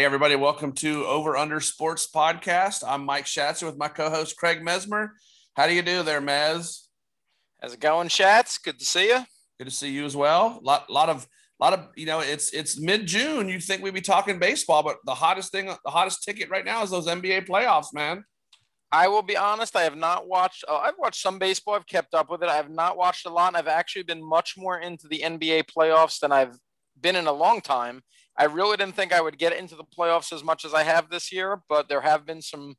Hey, everybody, welcome to Over Under Sports Podcast. I'm Mike Schatzer with my co host Craig Mesmer. How do you do there, Mez? How's it going, Shats? Good to see you. Good to see you as well. Lot, lot of, lot of, you know, it's it's mid June. You'd think we'd be talking baseball, but the hottest thing, the hottest ticket right now is those NBA playoffs, man. I will be honest. I have not watched. Uh, I've watched some baseball. I've kept up with it. I have not watched a lot. And I've actually been much more into the NBA playoffs than I've been in a long time. I really didn't think I would get into the playoffs as much as I have this year, but there have been some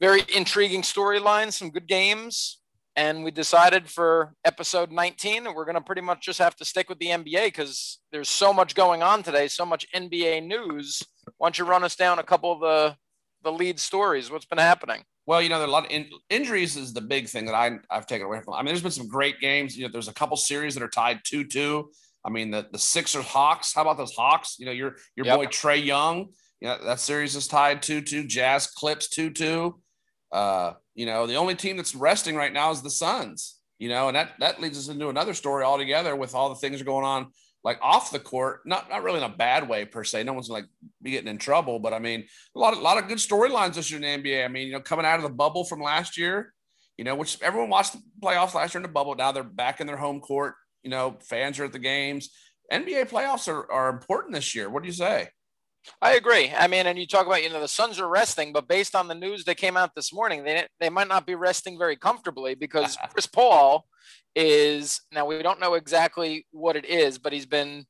very intriguing storylines, some good games. And we decided for episode 19, that we're going to pretty much just have to stick with the NBA because there's so much going on today, so much NBA news. Why don't you run us down a couple of the, the lead stories? What's been happening? Well, you know, there are a lot of in, injuries is the big thing that I, I've taken away from. I mean, there's been some great games. You know, there's a couple series that are tied 2 2. I mean, the the Sixers Hawks. How about those Hawks? You know, your your yep. boy Trae Young. You know, that series is tied two two. Jazz Clips two two. Uh, you know, the only team that's resting right now is the Suns. You know, and that that leads us into another story altogether with all the things that are going on like off the court, not not really in a bad way per se. No one's like be getting in trouble, but I mean, a lot of a lot of good storylines this year in the NBA. I mean, you know, coming out of the bubble from last year, you know, which everyone watched the playoffs last year in the bubble. Now they're back in their home court you know, fans are at the games. NBA playoffs are, are important this year. What do you say? I agree. I mean, and you talk about, you know, the Suns are resting, but based on the news that came out this morning, they, they might not be resting very comfortably because Chris Paul is now we don't know exactly what it is, but he's been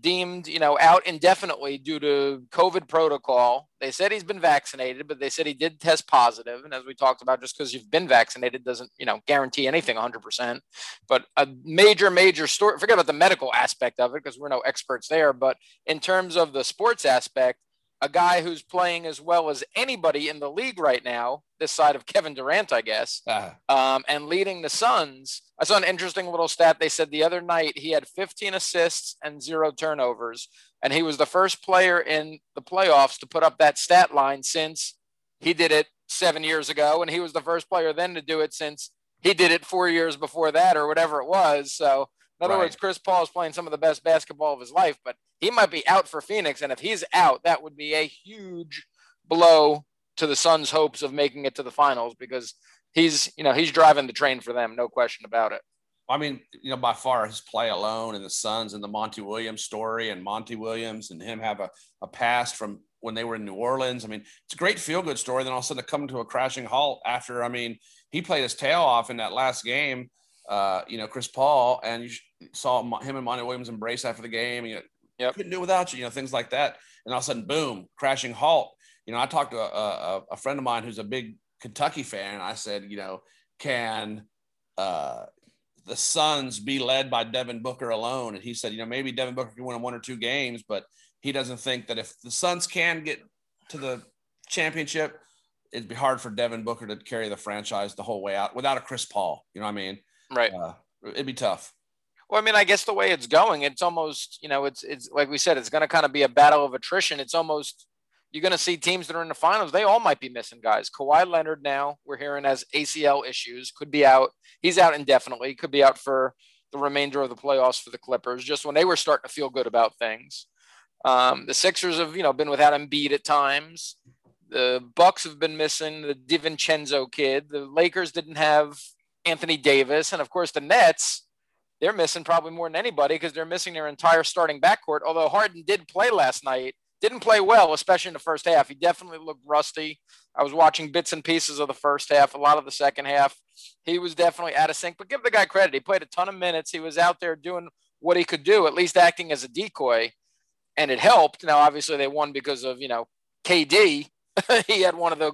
deemed, you know, out indefinitely due to COVID protocol. They said he's been vaccinated, but they said he did test positive. And as we talked about, just because you've been vaccinated doesn't, you know, guarantee anything 100%. But a major, major story, forget about the medical aspect of it because we're no experts there. But in terms of the sports aspect, a guy who's playing as well as anybody in the league right now, this side of Kevin Durant, I guess, uh-huh. um, and leading the Suns. I saw an interesting little stat. They said the other night he had 15 assists and zero turnovers, and he was the first player in the playoffs to put up that stat line since he did it seven years ago, and he was the first player then to do it since he did it four years before that or whatever it was. So in other right. words, Chris Paul is playing some of the best basketball of his life, but he might be out for Phoenix. And if he's out, that would be a huge blow to the Suns' hopes of making it to the finals because he's, you know, he's driving the train for them, no question about it. I mean, you know, by far his play alone and the Suns and the Monty Williams story and Monty Williams and him have a, a past from when they were in New Orleans. I mean, it's a great feel good story. Then all of a sudden to come to a crashing halt after, I mean, he played his tail off in that last game uh, you know, Chris Paul, and you saw him and Monty Williams embrace after the game. You know, yep. couldn't do without you, you know, things like that. And all of a sudden, boom, crashing halt. You know, I talked to a, a, a friend of mine who's a big Kentucky fan. And I said, you know, can uh, the Suns be led by Devin Booker alone? And he said, you know, maybe Devin Booker can win one or two games, but he doesn't think that if the Suns can get to the championship, it'd be hard for Devin Booker to carry the franchise the whole way out without a Chris Paul. You know what I mean? Right. Uh, it'd be tough. Well, I mean, I guess the way it's going, it's almost, you know, it's it's like we said, it's going to kind of be a battle of attrition. It's almost you're going to see teams that are in the finals. They all might be missing guys. Kawhi Leonard now we're hearing has ACL issues, could be out. He's out indefinitely. Could be out for the remainder of the playoffs for the Clippers. Just when they were starting to feel good about things. Um, the Sixers have, you know, been without Embiid at times. The Bucks have been missing the DiVincenzo kid. The Lakers didn't have Anthony Davis, and of course the Nets. They're missing probably more than anybody because they're missing their entire starting backcourt. Although Harden did play last night, didn't play well, especially in the first half. He definitely looked rusty. I was watching bits and pieces of the first half, a lot of the second half. He was definitely out of sync, but give the guy credit. He played a ton of minutes. He was out there doing what he could do, at least acting as a decoy, and it helped. Now, obviously, they won because of, you know, KD. he had one of the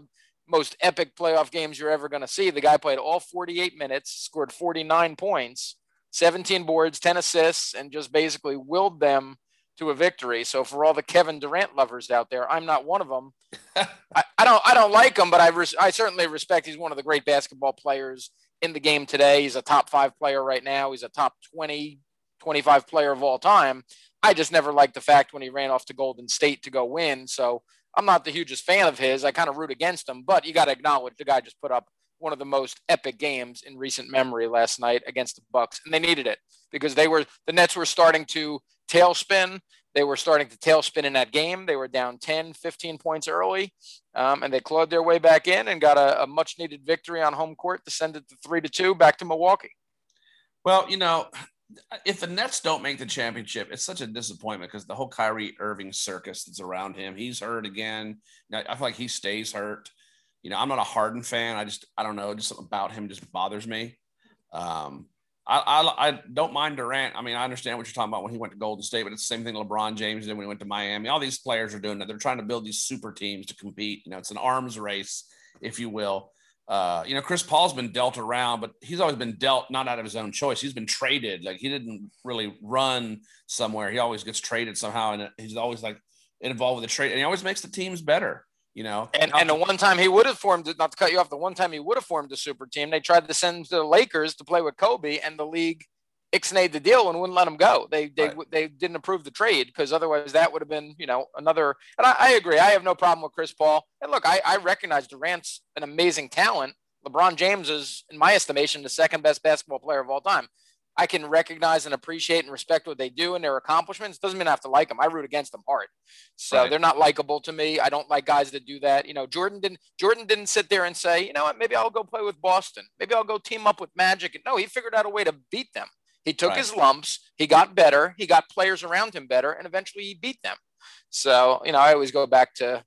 most epic playoff games you're ever going to see. The guy played all 48 minutes, scored 49 points, 17 boards, 10 assists, and just basically willed them to a victory. So for all the Kevin Durant lovers out there, I'm not one of them. I, I, don't I don't like him, but I res- I certainly respect. He's one of the great basketball players in the game today. He's a top five player right now. He's a top 20, 25 player of all time. I just never liked the fact when he ran off to Golden State to go win. So I'm not the hugest fan of his. I kind of root against him, but you got to acknowledge the guy just put up one of the most epic games in recent memory last night against the Bucks, and they needed it because they were the Nets were starting to tailspin. They were starting to tailspin in that game. They were down 10, 15 points early, um, and they clawed their way back in and got a, a much needed victory on home court to send it to three to two back to Milwaukee. Well, you know, if the Nets don't make the championship, it's such a disappointment because the whole Kyrie Irving circus that's around him. He's hurt again. I feel like he stays hurt. You know, I'm not a Harden fan. I just, I don't know, just about him just bothers me. Um, I, I, I, don't mind Durant. I mean, I understand what you're talking about when he went to Golden State, but it's the same thing LeBron James did when he went to Miami. All these players are doing that. They're trying to build these super teams to compete. You know, it's an arms race, if you will. Uh, you know, Chris Paul's been dealt around, but he's always been dealt not out of his own choice. He's been traded. Like he didn't really run somewhere. He always gets traded somehow, and he's always like involved with the trade, and he always makes the teams better. You know, and and the one time he would have formed, not to cut you off, the one time he would have formed a super team, they tried to send him to the Lakers to play with Kobe, and the league ixnayed the deal and wouldn't let him go. They they right. they didn't approve the trade because otherwise that would have been you know another. And I, I, agree. I have no problem with Chris Paul. And look, I, I recognize Durant's an amazing talent. LeBron James is, in my estimation, the second best basketball player of all time. I can recognize and appreciate and respect what they do and their accomplishments. Doesn't mean I have to like them. I root against them hard. So right. they're not likable to me. I don't like guys that do that. You know, Jordan didn't Jordan didn't sit there and say, you know what, maybe I'll go play with Boston. Maybe I'll go team up with Magic. No, he figured out a way to beat them. He took right. his lumps, he got better, he got players around him better, and eventually he beat them. So, you know, I always go back to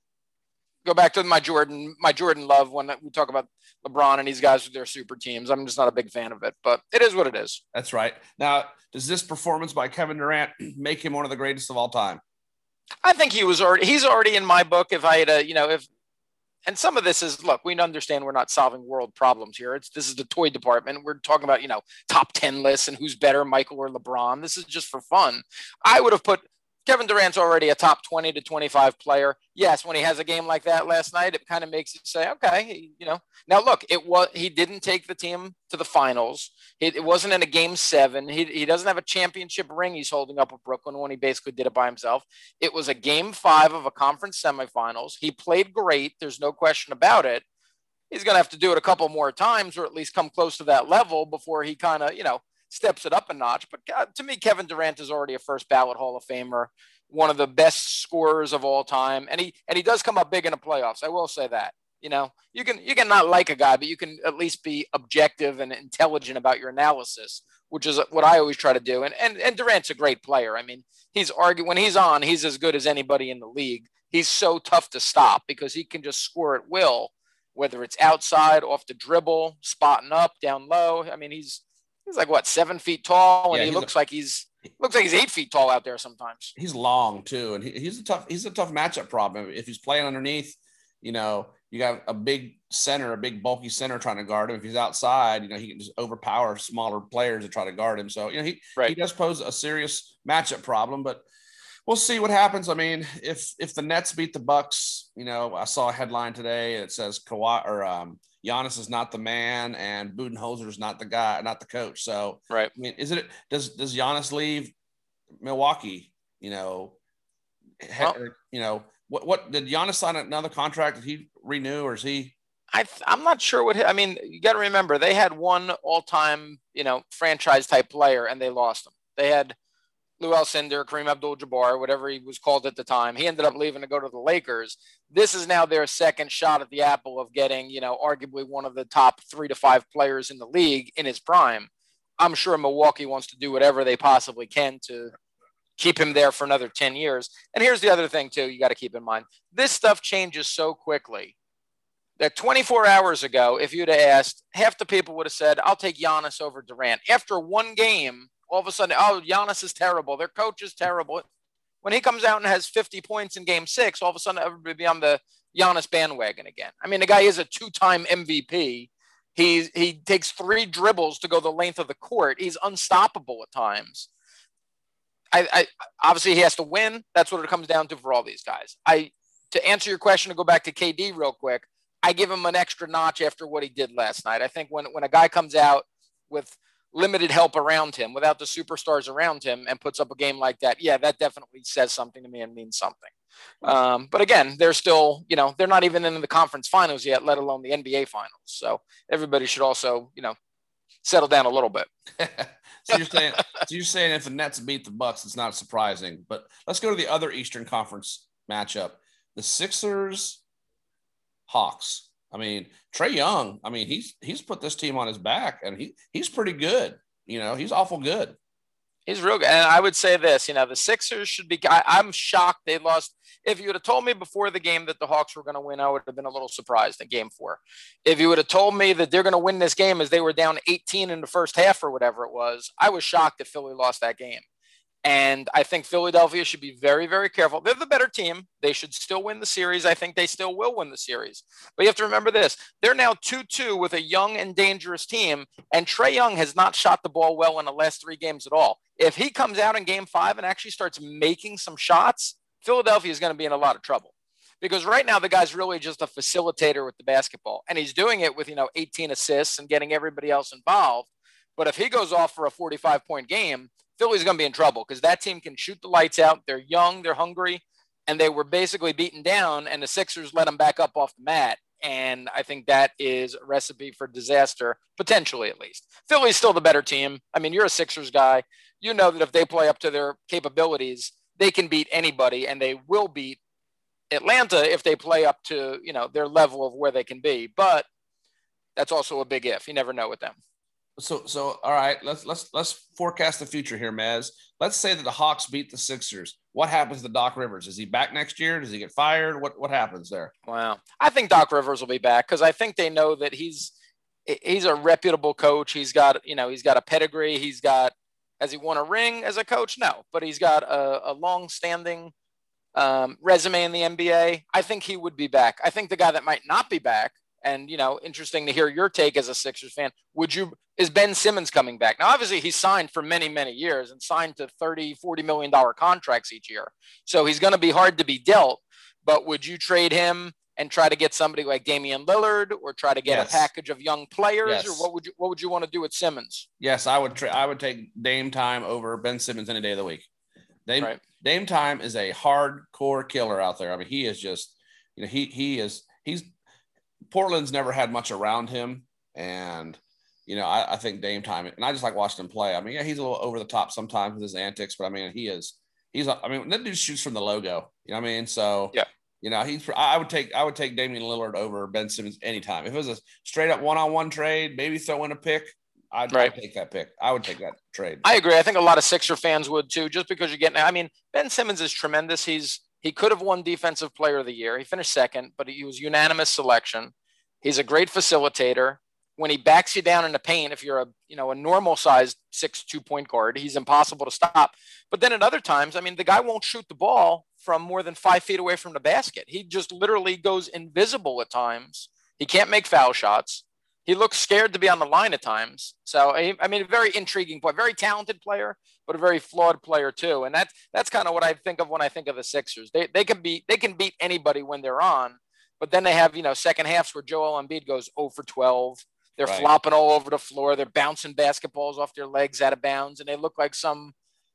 go back to my Jordan, my Jordan love when we talk about LeBron and these guys with their super teams. I'm just not a big fan of it, but it is what it is. That's right. Now, does this performance by Kevin Durant make him one of the greatest of all time? I think he was already he's already in my book. If I had a, you know, if and some of this is look, we understand we're not solving world problems here. It's this is the toy department. We're talking about, you know, top 10 lists and who's better, Michael or LeBron. This is just for fun. I would have put Kevin Durant's already a top 20 to 25 player. Yes, when he has a game like that last night, it kind of makes you say, okay, you know. Now look, it was he didn't take the team to the finals. It, it wasn't in a game seven. He, he doesn't have a championship ring he's holding up with Brooklyn when he basically did it by himself. It was a game five of a conference semifinals. He played great. There's no question about it. He's going to have to do it a couple more times or at least come close to that level before he kind of, you know, steps it up a notch. But uh, to me, Kevin Durant is already a first ballot Hall of Famer, one of the best scorers of all time, and he and he does come up big in the playoffs. I will say that. You know, you can you can not like a guy, but you can at least be objective and intelligent about your analysis, which is what I always try to do. And and and Durant's a great player. I mean, he's arguing when he's on, he's as good as anybody in the league. He's so tough to stop because he can just score at will, whether it's outside, off the dribble, spotting up, down low. I mean, he's he's like what seven feet tall, and yeah, he looks a, like he's looks like he's eight feet tall out there sometimes. He's long too, and he, he's a tough he's a tough matchup problem. If he's playing underneath, you know, you got a big center, a big bulky center trying to guard him. If he's outside, you know, he can just overpower smaller players to try to guard him. So you know, he right. he does pose a serious matchup problem, but. We'll see what happens. I mean, if if the Nets beat the Bucks, you know, I saw a headline today. It says Kawhi or um, Giannis is not the man and Budenholzer is not the guy, not the coach. So, right. I mean, is it does does Giannis leave Milwaukee? You know, well, you know what? What did Giannis sign another contract? Did he renew or is he? I I'm not sure what. I mean, you got to remember they had one all time you know franchise type player and they lost him. They had Lew Alcindor, Kareem Abdul-Jabbar, whatever he was called at the time. He ended up leaving to go to the Lakers. This is now their second shot at the apple of getting, you know, arguably one of the top three to five players in the league in his prime. I'm sure Milwaukee wants to do whatever they possibly can to keep him there for another 10 years. And here's the other thing, too, you got to keep in mind this stuff changes so quickly that 24 hours ago, if you'd have asked, half the people would have said, I'll take Giannis over Durant. After one game, all of a sudden, oh, Giannis is terrible. Their coach is terrible. When he comes out and has 50 points in game six, all of a sudden everybody be on the Giannis bandwagon again. I mean, the guy is a two-time MVP. He he takes three dribbles to go the length of the court. He's unstoppable at times. I, I obviously he has to win. That's what it comes down to for all these guys. I to answer your question to go back to KD real quick. I give him an extra notch after what he did last night. I think when when a guy comes out with limited help around him, without the superstars around him, and puts up a game like that, yeah, that definitely says something to me and means something. Um, but again, they're still, you know, they're not even in the conference finals yet, let alone the NBA finals. So everybody should also, you know, settle down a little bit. so you're saying so you're saying if the Nets beat the Bucks, it's not surprising. But let's go to the other Eastern Conference matchup: the Sixers, Hawks. I mean, Trae Young. I mean, he's he's put this team on his back, and he he's pretty good. You know, he's awful good. He's real good. And I would say this, you know, the Sixers should be. I, am shocked they lost. If you would have told me before the game that the Hawks were going to win, I would have been a little surprised in game four. If you would have told me that they're going to win this game as they were down 18 in the first half or whatever it was, I was shocked that Philly lost that game. And I think Philadelphia should be very, very careful. They're the better team. They should still win the series. I think they still will win the series. But you have to remember this they're now 2 2 with a young and dangerous team. And Trae Young has not shot the ball well in the last three games at all. If he comes out in game five and actually starts making some shots, Philadelphia is going to be in a lot of trouble. Because right now, the guy's really just a facilitator with the basketball. And he's doing it with, you know, 18 assists and getting everybody else involved. But if he goes off for a 45 point game, Philly's going to be in trouble because that team can shoot the lights out. They're young, they're hungry, and they were basically beaten down, and the Sixers let them back up off the mat. And I think that is a recipe for disaster, potentially at least. Philly's still the better team. I mean, you're a Sixers guy. You know that if they play up to their capabilities, they can beat anybody, and they will beat Atlanta if they play up to you know their level of where they can be. But that's also a big if. You never know with them so so all right let's let's let's forecast the future here maz. Let's say that the hawks beat the sixers. What happens to doc rivers? Is he back next year? Does he get fired? What what happens there? Wow i think doc rivers will be back because i think they know that he's he's a reputable coach. He's got you know he's got a pedigree. He's got has he won a ring as a coach? No but he's got a, a long standing um, resume in the nba i think he would be back. I think the guy that might not be back and you know interesting to hear your take as a sixers fan would you is ben simmons coming back now obviously he's signed for many many years and signed to 30 40 million dollar contracts each year so he's going to be hard to be dealt but would you trade him and try to get somebody like Damian Lillard or try to get yes. a package of young players yes. or what would you what would you want to do with Simmons? Yes, I would tra- I would take Dame time over Ben Simmons any day of the week. Dame right. Dame time is a hardcore killer out there. I mean, he is just you know he he is he's Portland's never had much around him, and you know I, I, think Dame time, and I just like watching him play. I mean, yeah, he's a little over the top sometimes with his antics, but I mean, he is he's I mean that dude shoots from the logo. You know what I mean? So yeah. You know, he's. I would take. I would take Damian Lillard over Ben Simmons anytime. If it was a straight up one on one trade, maybe throw in a pick. I'd, right. I'd, take that pick. I would take that trade. I agree. I think a lot of Sixer fans would too, just because you're getting. I mean, Ben Simmons is tremendous. He's he could have won Defensive Player of the Year. He finished second, but he was unanimous selection. He's a great facilitator. When he backs you down in the paint, if you're a you know a normal sized six two point guard, he's impossible to stop. But then at other times, I mean, the guy won't shoot the ball from more than five feet away from the basket. He just literally goes invisible at times. He can't make foul shots. He looks scared to be on the line at times. So I mean, a very intriguing player, very talented player, but a very flawed player too. And that's that's kind of what I think of when I think of the Sixers. They they can beat they can beat anybody when they're on, but then they have you know second halves where Joel Embiid goes 0 for 12. They're right. flopping all over the floor. They're bouncing basketballs off their legs out of bounds, and they look like some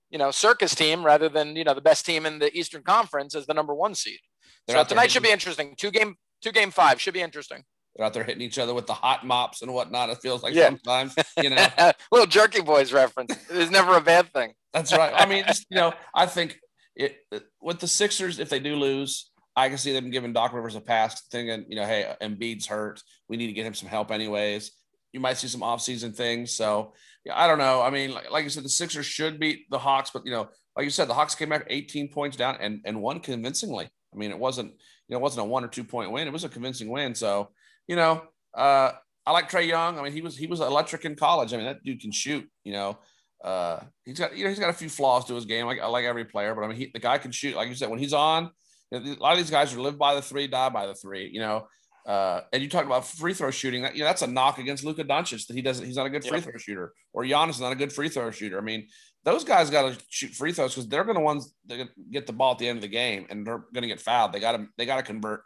you know circus team rather than you know the best team in the Eastern Conference as the number one seed. They're so tonight should be interesting. Two game two game five should be interesting. They're out there hitting each other with the hot mops and whatnot. It feels like yeah. sometimes, you know, little jerky boys reference. It's never a bad thing. That's right. I mean, just, you know, I think it, with the Sixers, if they do lose, I can see them giving Doc Rivers a pass, thinking, you know, hey, Embiid's hurt. We need to get him some help, anyways. You might see some offseason things. So, yeah, I don't know. I mean, like, like I said, the Sixers should beat the Hawks, but you know, like you said, the Hawks came back 18 points down and and won convincingly. I mean, it wasn't you know it wasn't a one or two point win. It was a convincing win. So, you know, uh, I like Trae Young. I mean, he was he was electric in college. I mean, that dude can shoot. You know, uh, he's got you know he's got a few flaws to his game. Like I like every player, but I mean, he, the guy can shoot. Like you said, when he's on, a lot of these guys are live by the three, die by the three. You know, uh, and you talk about free throw shooting. That, you know, that's a knock against Luka Doncic that he doesn't. He's not a good free throw shooter, or Giannis is not a good free throw shooter. I mean, those guys got to shoot free throws because they're going to ones that get the ball at the end of the game, and they're going to get fouled. They got to they got to convert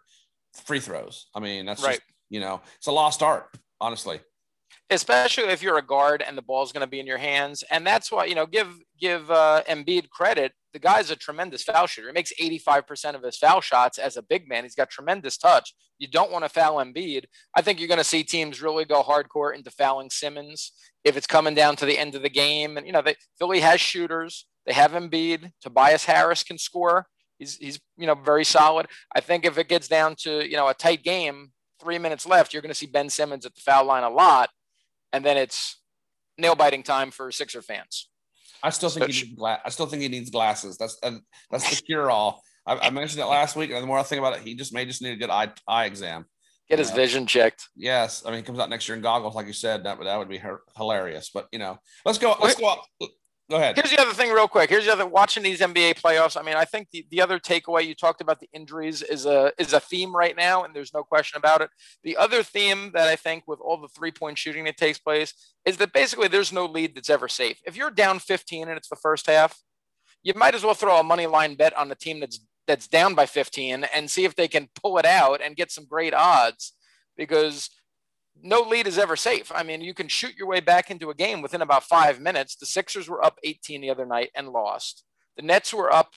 free throws. I mean, that's right. Just, you know, it's a lost art, honestly. Especially if you're a guard and the ball's going to be in your hands, and that's why you know give give uh, Embiid credit the guy's a tremendous foul shooter. He makes 85% of his foul shots as a big man. He's got tremendous touch. You don't want to foul Embiid. I think you're going to see teams really go hardcore into fouling Simmons if it's coming down to the end of the game. And, you know, they, Philly has shooters. They have Embiid. Tobias Harris can score. He's, he's, you know, very solid. I think if it gets down to, you know, a tight game, three minutes left, you're going to see Ben Simmons at the foul line a lot. And then it's nail biting time for Sixer fans. I still think he needs gla- I still think he needs glasses. That's uh, that's the cure all. I, I, mentioned it last week, and the more I think about it, he just may just need a good eye eye exam. Get his know? vision checked. Yes, I mean, he comes out next year in goggles, like you said. That would that would be her- hilarious. But you know, let's go. Let's go. Up. Go ahead. Here's the other thing, real quick. Here's the other watching these NBA playoffs. I mean, I think the, the other takeaway you talked about the injuries is a is a theme right now, and there's no question about it. The other theme that I think with all the three point shooting that takes place is that basically there's no lead that's ever safe. If you're down 15 and it's the first half, you might as well throw a money line bet on the team that's that's down by 15 and see if they can pull it out and get some great odds because no lead is ever safe. I mean, you can shoot your way back into a game within about five minutes. The Sixers were up 18 the other night and lost. The Nets were up.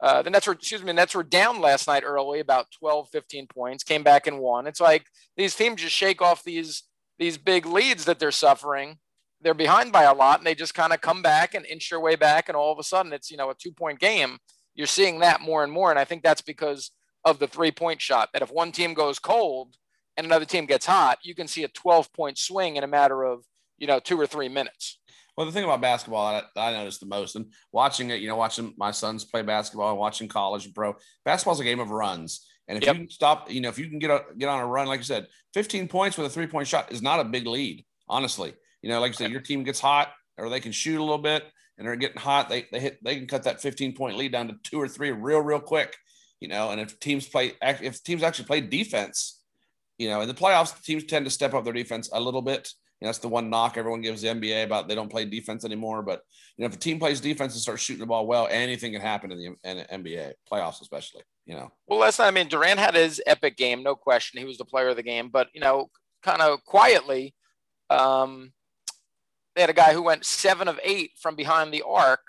Uh, the Nets were, excuse me, the Nets were down last night early, about 12, 15 points, came back and won. It's like these teams just shake off these these big leads that they're suffering. They're behind by a lot, and they just kind of come back and inch their way back, and all of a sudden it's you know a two point game. You're seeing that more and more, and I think that's because of the three point shot. That if one team goes cold, and another team gets hot, you can see a 12 point swing in a matter of, you know, two or three minutes. Well, the thing about basketball I, I noticed the most, and watching it, you know, watching my sons play basketball and watching college and pro, basketball's a game of runs. And if yep. you stop, you know, if you can get a, get on a run, like I said, 15 points with a three point shot is not a big lead, honestly. You know, like I said, your team gets hot or they can shoot a little bit and they're getting hot. They, they hit, they can cut that 15 point lead down to two or three real, real quick, you know, and if teams play, if teams actually play defense, you know, in the playoffs, teams tend to step up their defense a little bit. You know, that's the one knock everyone gives the NBA about they don't play defense anymore. But you know, if a team plays defense and starts shooting the ball well, anything can happen in the NBA playoffs, especially. You know. Well, night, I mean, Durant had his epic game, no question. He was the player of the game, but you know, kind of quietly, um, they had a guy who went seven of eight from behind the arc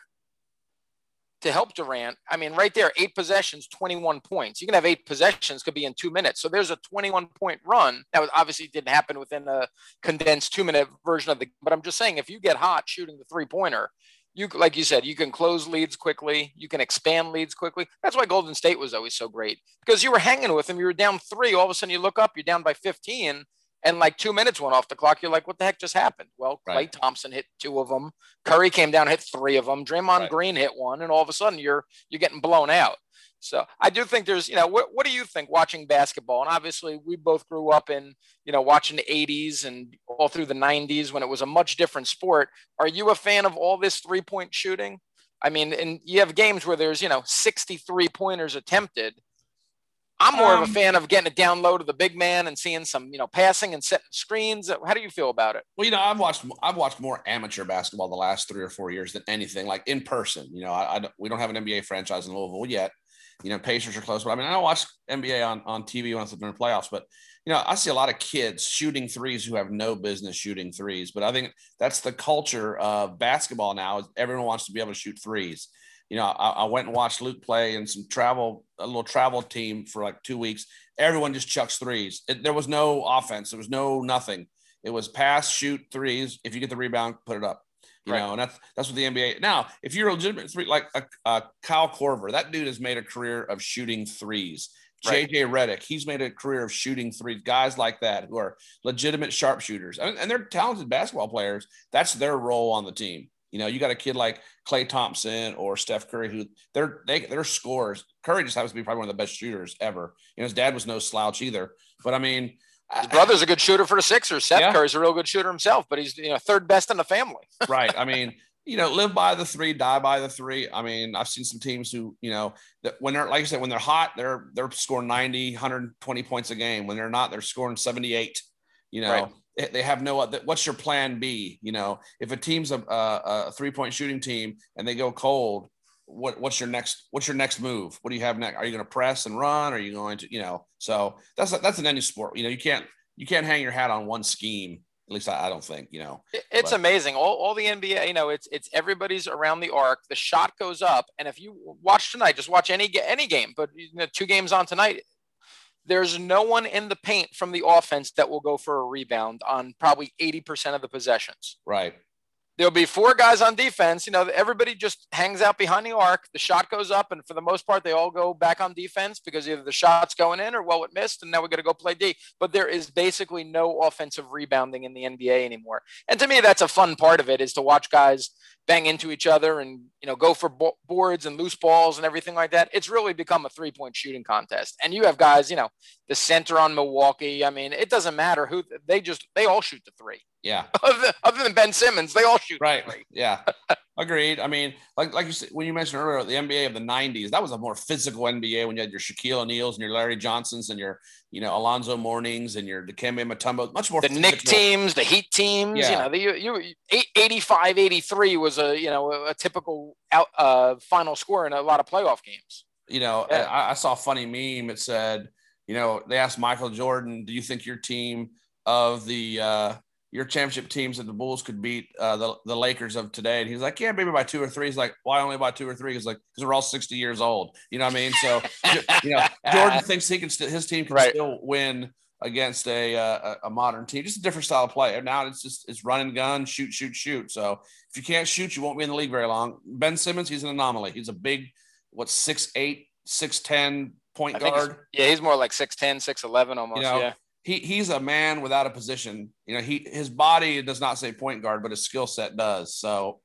to help Durant. I mean, right there, eight possessions, 21 points. You can have eight possessions, could be in two minutes. So there's a 21 point run. That was obviously didn't happen within a condensed two minute version of the. Game. But I'm just saying, if you get hot shooting the three pointer, you like you said, you can close leads quickly. You can expand leads quickly. That's why Golden State was always so great because you were hanging with them. You were down three. All of a sudden, you look up, you're down by 15 and like two minutes went off the clock. You're like, what the heck just happened? Well, Klay right. Thompson hit two of them. Curry came down, hit three of them. Draymond right. Green hit one, and all of a sudden you're you're getting blown out. So I do think there's, you know, what, what do you think watching basketball? And obviously we both grew up in, you know, watching the 80s and all through the 90s when it was a much different sport. Are you a fan of all this three point shooting? I mean, and you have games where there's, you know, 63 pointers attempted I'm more um, of a um, fan of getting a down low to the big man and seeing some, you know, passing and setting screens. How do you feel about it? Well, you know, I've watched I've watched more amateur basketball the last three or four years than anything like in person. You know, I, I we don't have an NBA franchise in Louisville yet. You know, Pacers are close, but I mean, I don't watch NBA on on TV once they're in the playoffs. But you know, I see a lot of kids shooting threes who have no business shooting threes. But I think that's the culture of basketball now. Is everyone wants to be able to shoot threes you know, I, I, went and watched Luke play and some travel, a little travel team for like two weeks. Everyone just chucks threes. It, there was no offense. There was no nothing. It was pass, shoot threes. If you get the rebound, put it up. You right. know, and that's that's what the NBA. Now, if you're a legitimate three, like a, a Kyle Korver, that dude has made a career of shooting threes. Right. JJ Redick, he's made a career of shooting threes. Guys like that who are legitimate sharpshooters, and, and they're talented basketball players. That's their role on the team. You know, you got a kid like Klay Thompson or Steph Curry who they're they, they're scores. Curry just happens to be probably one of the best shooters ever. You know, his dad was no slouch either. But I mean, his brother's a good shooter for the Sixers. Seth yeah. Curry's a real good shooter himself, but he's you know third best in the family. right. I mean, you know, live by the three, die by the three. I mean, I've seen some teams who, you know, that when they're like I said, when they're hot, they're they're scoring 90, 120 points a game. When they're not, they're scoring 78. You know, right they have no other what's your plan b you know if a team's a, a, a three point shooting team and they go cold what what's your next what's your next move what do you have next are you going to press and run are you going to you know so that's that's an any sport you know you can't you can't hang your hat on one scheme At least I, I don't think, you know. It's but. amazing. All, all the NBA, you know, it's it's everybody's around the arc. The shot goes up, and if you watch tonight, just watch any any game, but you know, two games on tonight, there's no one in the paint from the offense that will go for a rebound on probably 80% of the possessions. Right there'll be four guys on defense. You know, everybody just hangs out behind the arc. The shot goes up, and for the most part, they all go back on defense because either the shot's going in or well, it missed, and now we got to go play D. But there is basically no offensive rebounding in the NBA anymore. And to me, that's a fun part of it is to watch guys bang into each other and you know go for bo- boards and loose balls and everything like that. It's really become a three point shooting contest. And you have guys, you know, the center on Milwaukee. I mean, it doesn't matter who they just they all shoot the three. Yeah. other, other than Ben Simmons, they all shoot right. Yeah. Agreed. I mean, like like you said, when you mentioned earlier, the NBA of the '90s, that was a more physical NBA when you had your Shaquille O'Neal's and your Larry Johnsons and your you know Alonzo Mournings and your Dikembe Mutombo. Much more the physical. Knick teams, the Heat teams. Yeah. You know, the you, you 85, 83 was a you know a, a typical out uh, final score in a lot of playoff games. You know, yeah. I, I saw a funny meme. It said, you know, they asked Michael Jordan, "Do you think your team of the uh, your championship teams that the Bulls could beat uh, the, the Lakers of today. And he's like, yeah, maybe by two or three. He's like, why only by two or three? He's like, because we're all 60 years old. You know what I mean? So, you know, Jordan thinks he can still, his team can right. still win against a, uh, a modern team, just a different style of play. Now it's just, it's run and gun, shoot, shoot, shoot. So if you can't shoot, you won't be in the league very long. Ben Simmons, he's an anomaly. He's a big, what, six, eight, six, 10 point guard. yeah. He's more like 6'10, 6'11 almost. You know, yeah he he's a man without a position. You know, he his body does not say point guard, but his skill set does. So,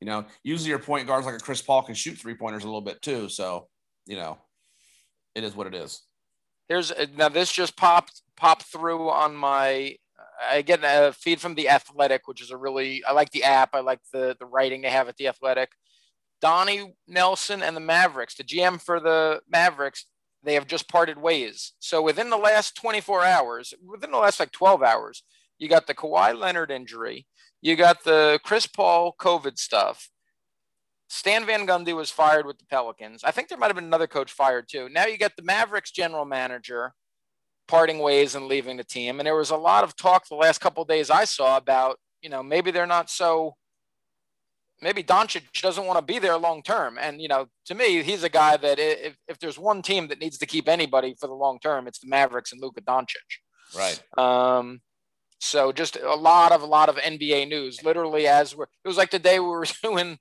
you know, usually your point guards like a Chris Paul can shoot three pointers a little bit too. So, you know, it is what it is. Here's now this just popped popped through on my. I get a feed from the Athletic, which is a really I like the app. I like the the writing they have at the Athletic. Donnie Nelson and the Mavericks, the GM for the Mavericks, they have just parted ways. So within the last 24 hours, within the last like 12 hours, you got the Kawhi Leonard injury, you got the Chris Paul COVID stuff. Stan Van Gundy was fired with the Pelicans. I think there might have been another coach fired too. Now you got the Mavericks general manager parting ways and leaving the team. And there was a lot of talk the last couple days I saw about, you know, maybe they're not so maybe Doncic doesn't want to be there long term. And you know, to me, he's a guy that if, if there's one team that needs to keep anybody for the long term, it's the Mavericks and Luka Doncic. Right. Um, so just a lot of a lot of NBA news. Literally, as we're it was like the day we were doing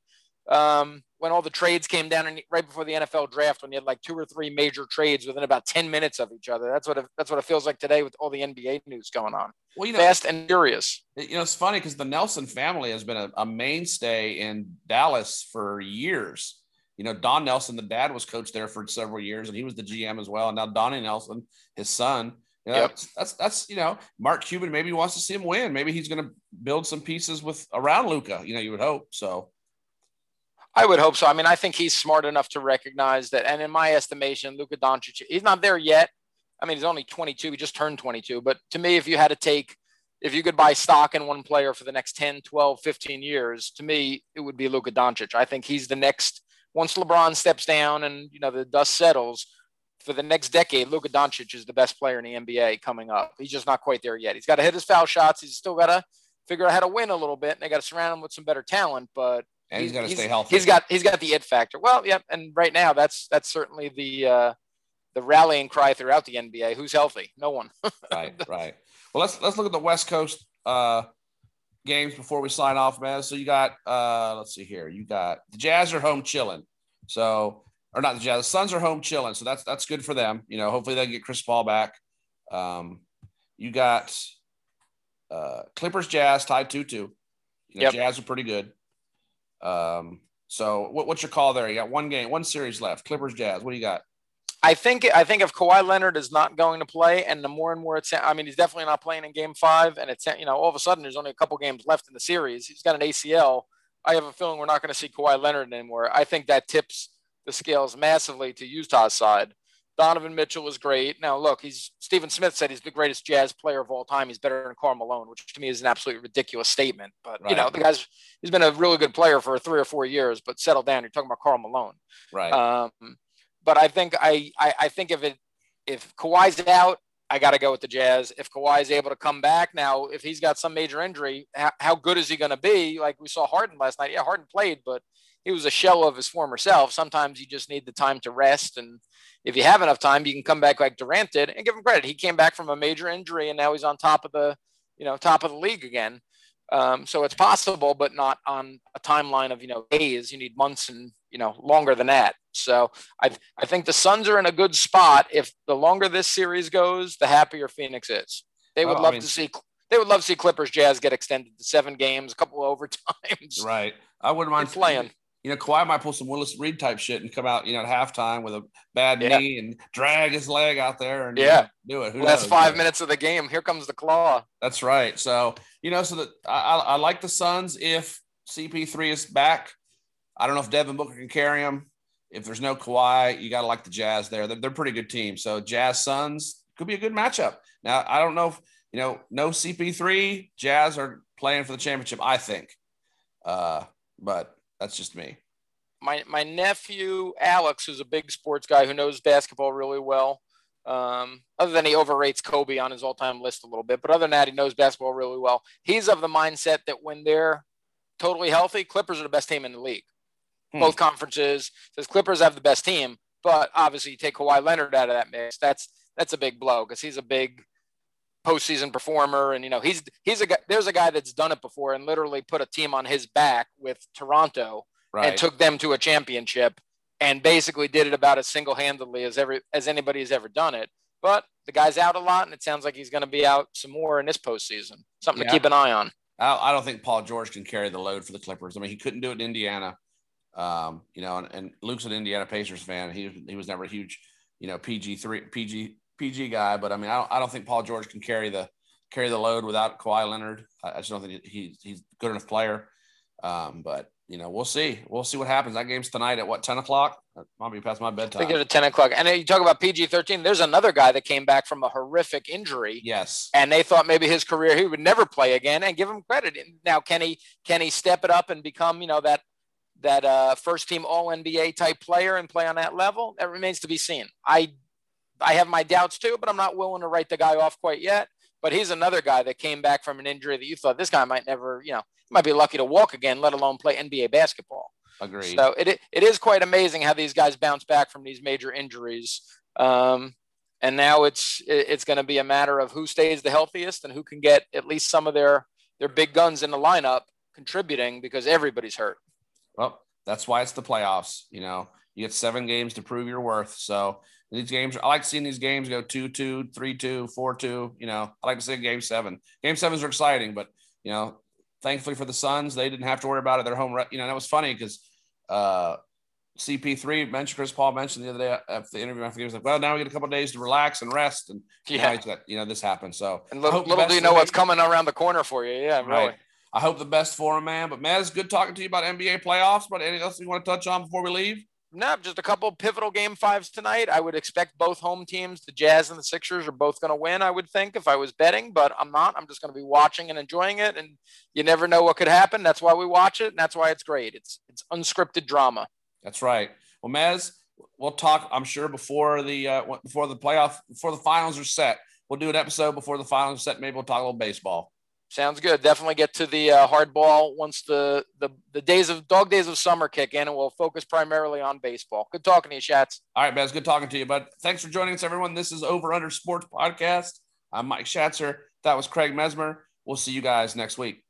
um, when all the trades came down and right before the NFL draft, when you had like two or three major trades within about ten minutes of each other. That's what it, that's what it feels like today with all the NBA news going on. Well, you know, fast and furious. You know, it's funny because the Nelson family has been a, a, mainstay in Dallas for years. You know, Don Nelson, the dad, was coach there for several years, and he was the GM as well. And now Donnie Nelson, his son. You know, yep. that's, that's that's you know, Mark Cuban maybe wants to see him win. Maybe he's going to build some pieces with around Luka. You know, you would hope so. I would hope so. I mean, I think he's smart enough to recognize that. And in my estimation, Luka Doncic, he's not there yet. I mean, he's only 22. He just turned 22. But to me, if you had to take, if you could buy stock in one player for the next 10, 12, 15 years, to me, it would be Luka Doncic. I think he's the next, once LeBron steps down and, you know, the dust settles, for the next decade, Luka Doncic is the best player in the NBA coming up. He's just not quite there yet. He's got to hit his foul shots. He's still got to figure out how to win a little bit, and they got to surround him with some better talent. But and he's, he's got to stay healthy. He's got he's got the it factor. Well, yeah, and right now that's that's certainly the uh, the rallying cry throughout the NBA. Who's healthy? No one. right, right. Well, let's let's look at the West Coast uh, games before we sign off, man. So you got uh, let's see here. You got the Jazz are home chilling. So or not the Jazz, the Suns are home chilling. So that's that's good for them. You know, hopefully they get Chris Paul back. Um, you got uh, Clippers Jazz tied two two. You know, yep. Jazz are pretty good. Um, so what, what's your call there? You got one game, one series left. Clippers, Jazz. What do you got? I think I think if Kawhi Leonard is not going to play, and the more and more it's, I mean, he's definitely not playing in Game Five, and it's you know all of a sudden there's only a couple games left in the series. He's got an ACL. I have a feeling we're not going to see Kawhi Leonard anymore. I think that tips the scales massively to Utah's side. Donovan Mitchell was great. Now, look, he's Stephen Smith said he's the greatest jazz player of all time. He's better than Karl Malone, which to me is an absolutely ridiculous statement. But right. you know, the guy's he's been a really good player for three or four years. But settle down, you're talking about Karl Malone, right? Um, but I think I, I I think if it if Kawhi's out, I got to go with the Jazz. If Kawhi is able to come back now, if he's got some major injury, how, how good is he going to be? Like we saw Harden last night. Yeah, Harden played, but he was a shell of his former self. Sometimes you just need the time to rest. And if you have enough time, you can come back like Durant did and give him credit. He came back from a major injury and now he's on top of the, you know, top of the league again. Um, so it's possible, but not on a timeline of, you know, days. You need months and, you know, longer than that. So I, I think the Suns are in a good spot. If the longer this series goes, the happier Phoenix is. They would love I mean, to see they would love to see Clippers Jazz get extended to seven games, a couple of overtimes. Right. I wouldn't mind playing you know, Kawhi might pull some Willis Reed type shit and come out, you know, at halftime with a bad yeah. knee and drag his leg out there and yeah, do it. Who Last knows? five minutes of the game, here comes the claw. That's right. So you know, so that I, I like the Suns if CP3 is back. I don't know if Devin Booker can carry him. If there's no Kawhi, you got to like the Jazz there. They're, they're a pretty good team. So Jazz Suns could be a good matchup. Now I don't know if you know no CP3. Jazz are playing for the championship. I think, uh, but that's just me my my nephew Alex, who's a big sports guy who knows basketball really well. Um, other than he overrates Kobe on his all-time list a little bit, but other than that, he knows basketball really well. He's of the mindset that when they're totally healthy, Clippers are the best team in the league. Hmm. Both conferences says Clippers have the best team, but obviously you take Kawhi Leonard out of that mix. That's that's a big blow because he's a big postseason performer, and you know he's he's a guy. There's a guy that's done it before and literally put a team on his back with Toronto right. and took them to a championship and basically did it about as single-handedly as every as anybody has ever done it. But the guy's out a lot, and it sounds like he's going to be out some more in this postseason. Something yeah. to keep an eye on. I, don't think Paul George can carry the load for the Clippers. I mean, he couldn't do it in Indiana. Um, you know, and, and, Luke's an Indiana Pacers fan. He he was never a huge, you know, PG three PG PG guy. But I mean, I don't, I don't think Paul George can carry the carry the load without Kawhi Leonard. I, just don't think he's he's good enough player. Um, but you know, we'll see. We'll see what happens. That game's tonight at what, 10 o'clock? That might be past my bedtime. I think it's at 10 o'clock. And you talk about PG 13. There's another guy that came back from a horrific injury. Yes. And they thought maybe his career, he would never play again and give him credit. Now, can he, can he step it up and become, you know, that, that uh, first team all NBA type player and play on that level? That remains to be seen. I, I have my doubts too, but I'm not willing to write the guy off quite yet. But he's another guy that came back from an injury that you thought this guy might never, you know, might be lucky to walk again, let alone play NBA basketball. Agreed. So it, it is quite amazing how these guys bounce back from these major injuries. Um, and now it's it's going to be a matter of who stays the healthiest and who can get at least some of their their big guns in the lineup contributing because everybody's hurt. Well, that's why it's the playoffs. You know, you get seven games to prove your worth. So these games, I like seeing these games go 2 2, 3 2, 4 2. You know, I like to see game seven. Game sevens are exciting, but, you know, thankfully for the Suns, they didn't have to worry about it. Their home, you know, that was funny because uh, CP3 mentioned Chris Paul mentioned the other day after the interview. I think he was like, "Well, now we get a couple days to relax and rest." And yeah, got, you know, this happened. So, and little, little do you know what's coming around the corner for you. Yeah, right. I hope the best for him, man. But man, it's good talking to you about NBA playoffs. But anything else you want to touch on before we leave? No, just a couple pivotal game fives tonight. I would expect both home teams, the Jazz and the Sixers, are both going to win. I would think if I was betting, but I'm not. I'm just going to be watching and enjoying it. And you never know what could happen. That's why we watch it, and that's why it's great. It's it's unscripted drama. That's right. Well, Mez, we'll talk. I'm sure before the uh, before the playoff before the finals are set. We'll do an episode before the finals are set. Maybe we'll talk a little baseball. Sounds good. Definitely get to the uh, hardball once the, the the days of dog days of summer kick in, and we'll focus primarily on baseball. Good talking to you, Shats. All right, Baz. Good talking to you, bud. Thanks for joining us, everyone. This is Over Under Sports Podcast. I'm Mike Schatzer. That was Craig Mesmer. We'll see you guys next week.